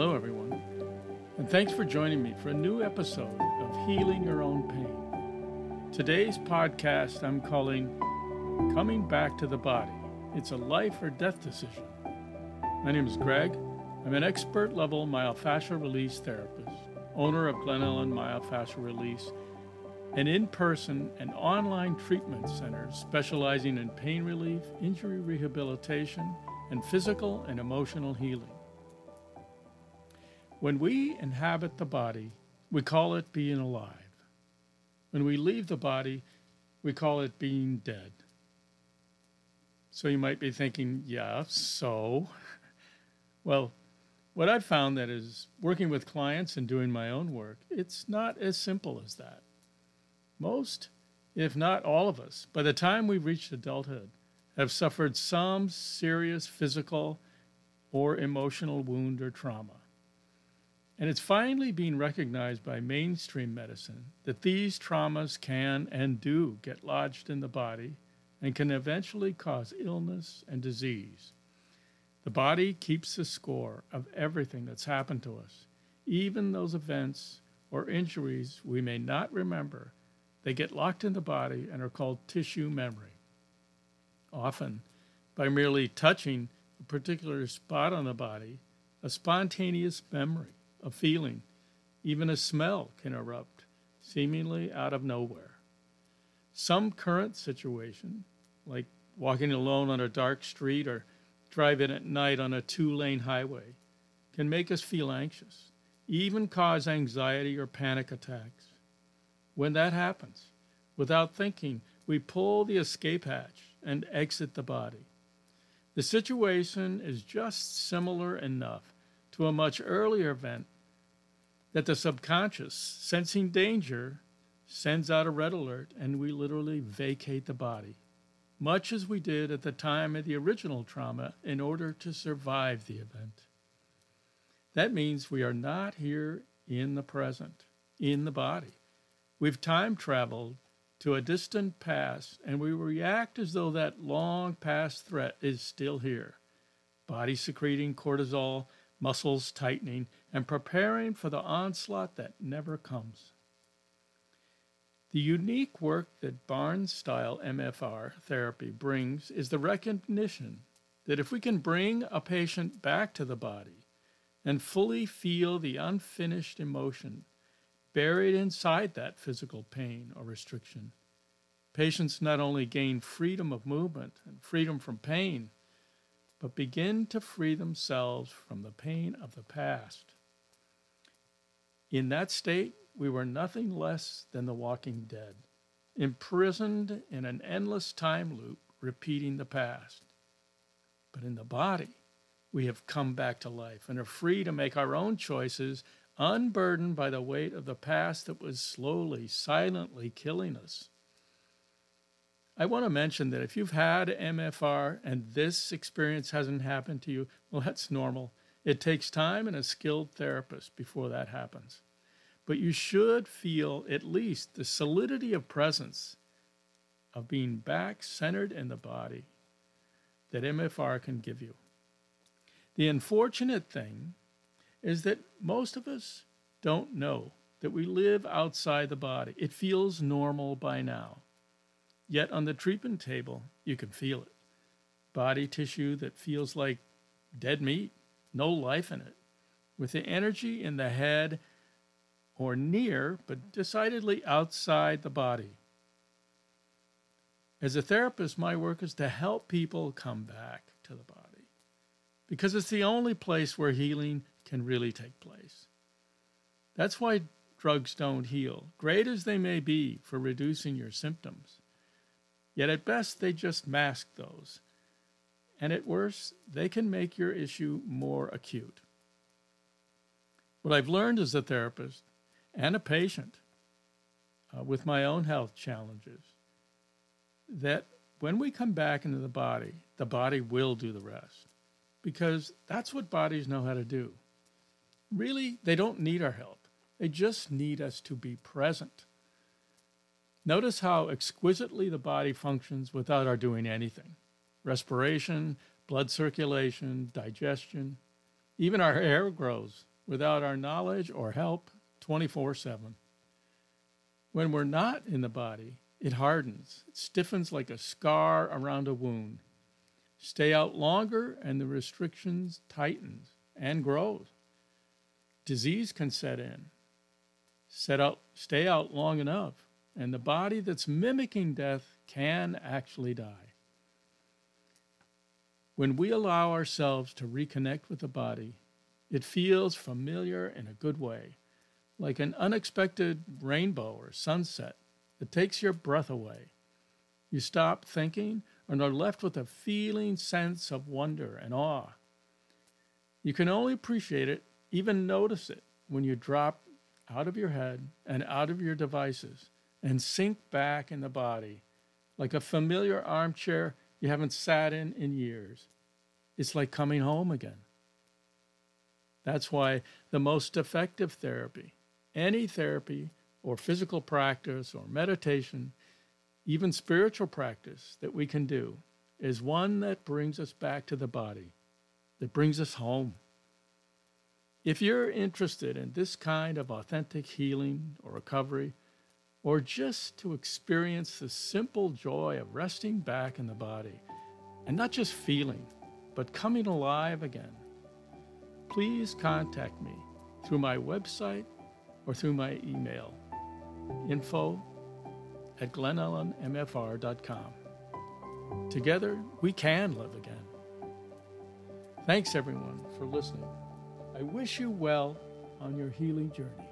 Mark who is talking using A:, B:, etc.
A: Hello, everyone, and thanks for joining me for a new episode of Healing Your Own Pain. Today's podcast I'm calling Coming Back to the Body. It's a life or death decision. My name is Greg. I'm an expert level myofascial release therapist, owner of Glen Ellyn Myofascial Release, an in person and online treatment center specializing in pain relief, injury rehabilitation, and physical and emotional healing. When we inhabit the body, we call it being alive. When we leave the body, we call it being dead. So you might be thinking, yeah, so? Well, what I've found that is working with clients and doing my own work, it's not as simple as that. Most, if not all of us, by the time we've reached adulthood, have suffered some serious physical or emotional wound or trauma. And it's finally being recognized by mainstream medicine that these traumas can and do get lodged in the body and can eventually cause illness and disease. The body keeps the score of everything that's happened to us, even those events or injuries we may not remember. They get locked in the body and are called tissue memory. Often, by merely touching a particular spot on the body, a spontaneous memory a feeling, even a smell can erupt, seemingly out of nowhere. Some current situation, like walking alone on a dark street or driving at night on a two lane highway, can make us feel anxious, even cause anxiety or panic attacks. When that happens, without thinking, we pull the escape hatch and exit the body. The situation is just similar enough to a much earlier event that the subconscious, sensing danger, sends out a red alert and we literally vacate the body, much as we did at the time of the original trauma in order to survive the event. That means we are not here in the present, in the body. We've time traveled to a distant past and we react as though that long past threat is still here. Body secreting cortisol muscles tightening, and preparing for the onslaught that never comes. The unique work that Barnes style MFR therapy brings is the recognition that if we can bring a patient back to the body and fully feel the unfinished emotion buried inside that physical pain or restriction, patients not only gain freedom of movement and freedom from pain, but begin to free themselves from the pain of the past. In that state, we were nothing less than the walking dead, imprisoned in an endless time loop, repeating the past. But in the body, we have come back to life and are free to make our own choices, unburdened by the weight of the past that was slowly, silently killing us. I want to mention that if you've had MFR and this experience hasn't happened to you, well, that's normal. It takes time and a skilled therapist before that happens. But you should feel at least the solidity of presence of being back centered in the body that MFR can give you. The unfortunate thing is that most of us don't know that we live outside the body. It feels normal by now. Yet on the treatment table, you can feel it. Body tissue that feels like dead meat, no life in it, with the energy in the head or near, but decidedly outside the body. As a therapist, my work is to help people come back to the body because it's the only place where healing can really take place. That's why drugs don't heal, great as they may be for reducing your symptoms. Yet at best, they just mask those. And at worst, they can make your issue more acute. What I've learned as a therapist and a patient uh, with my own health challenges that when we come back into the body, the body will do the rest because that's what bodies know how to do. Really, they don't need our help, they just need us to be present. Notice how exquisitely the body functions without our doing anything respiration, blood circulation, digestion. Even our hair grows without our knowledge or help 24 7. When we're not in the body, it hardens, it stiffens like a scar around a wound. Stay out longer and the restrictions tightens and grows. Disease can set in. Set out, stay out long enough, and the body that's mimicking death can actually die. When we allow ourselves to reconnect with the body, it feels familiar in a good way, like an unexpected rainbow or sunset that takes your breath away. You stop thinking and are left with a feeling sense of wonder and awe. You can only appreciate it, even notice it, when you drop out of your head and out of your devices and sink back in the body like a familiar armchair you haven't sat in in years. It's like coming home again. That's why the most effective therapy, any therapy or physical practice or meditation, even spiritual practice that we can do, is one that brings us back to the body, that brings us home. If you're interested in this kind of authentic healing or recovery, or just to experience the simple joy of resting back in the body and not just feeling, but coming alive again, please contact me through my website or through my email info at glenellynmfr.com. Together, we can live again. Thanks, everyone, for listening. I wish you well on your healing journey.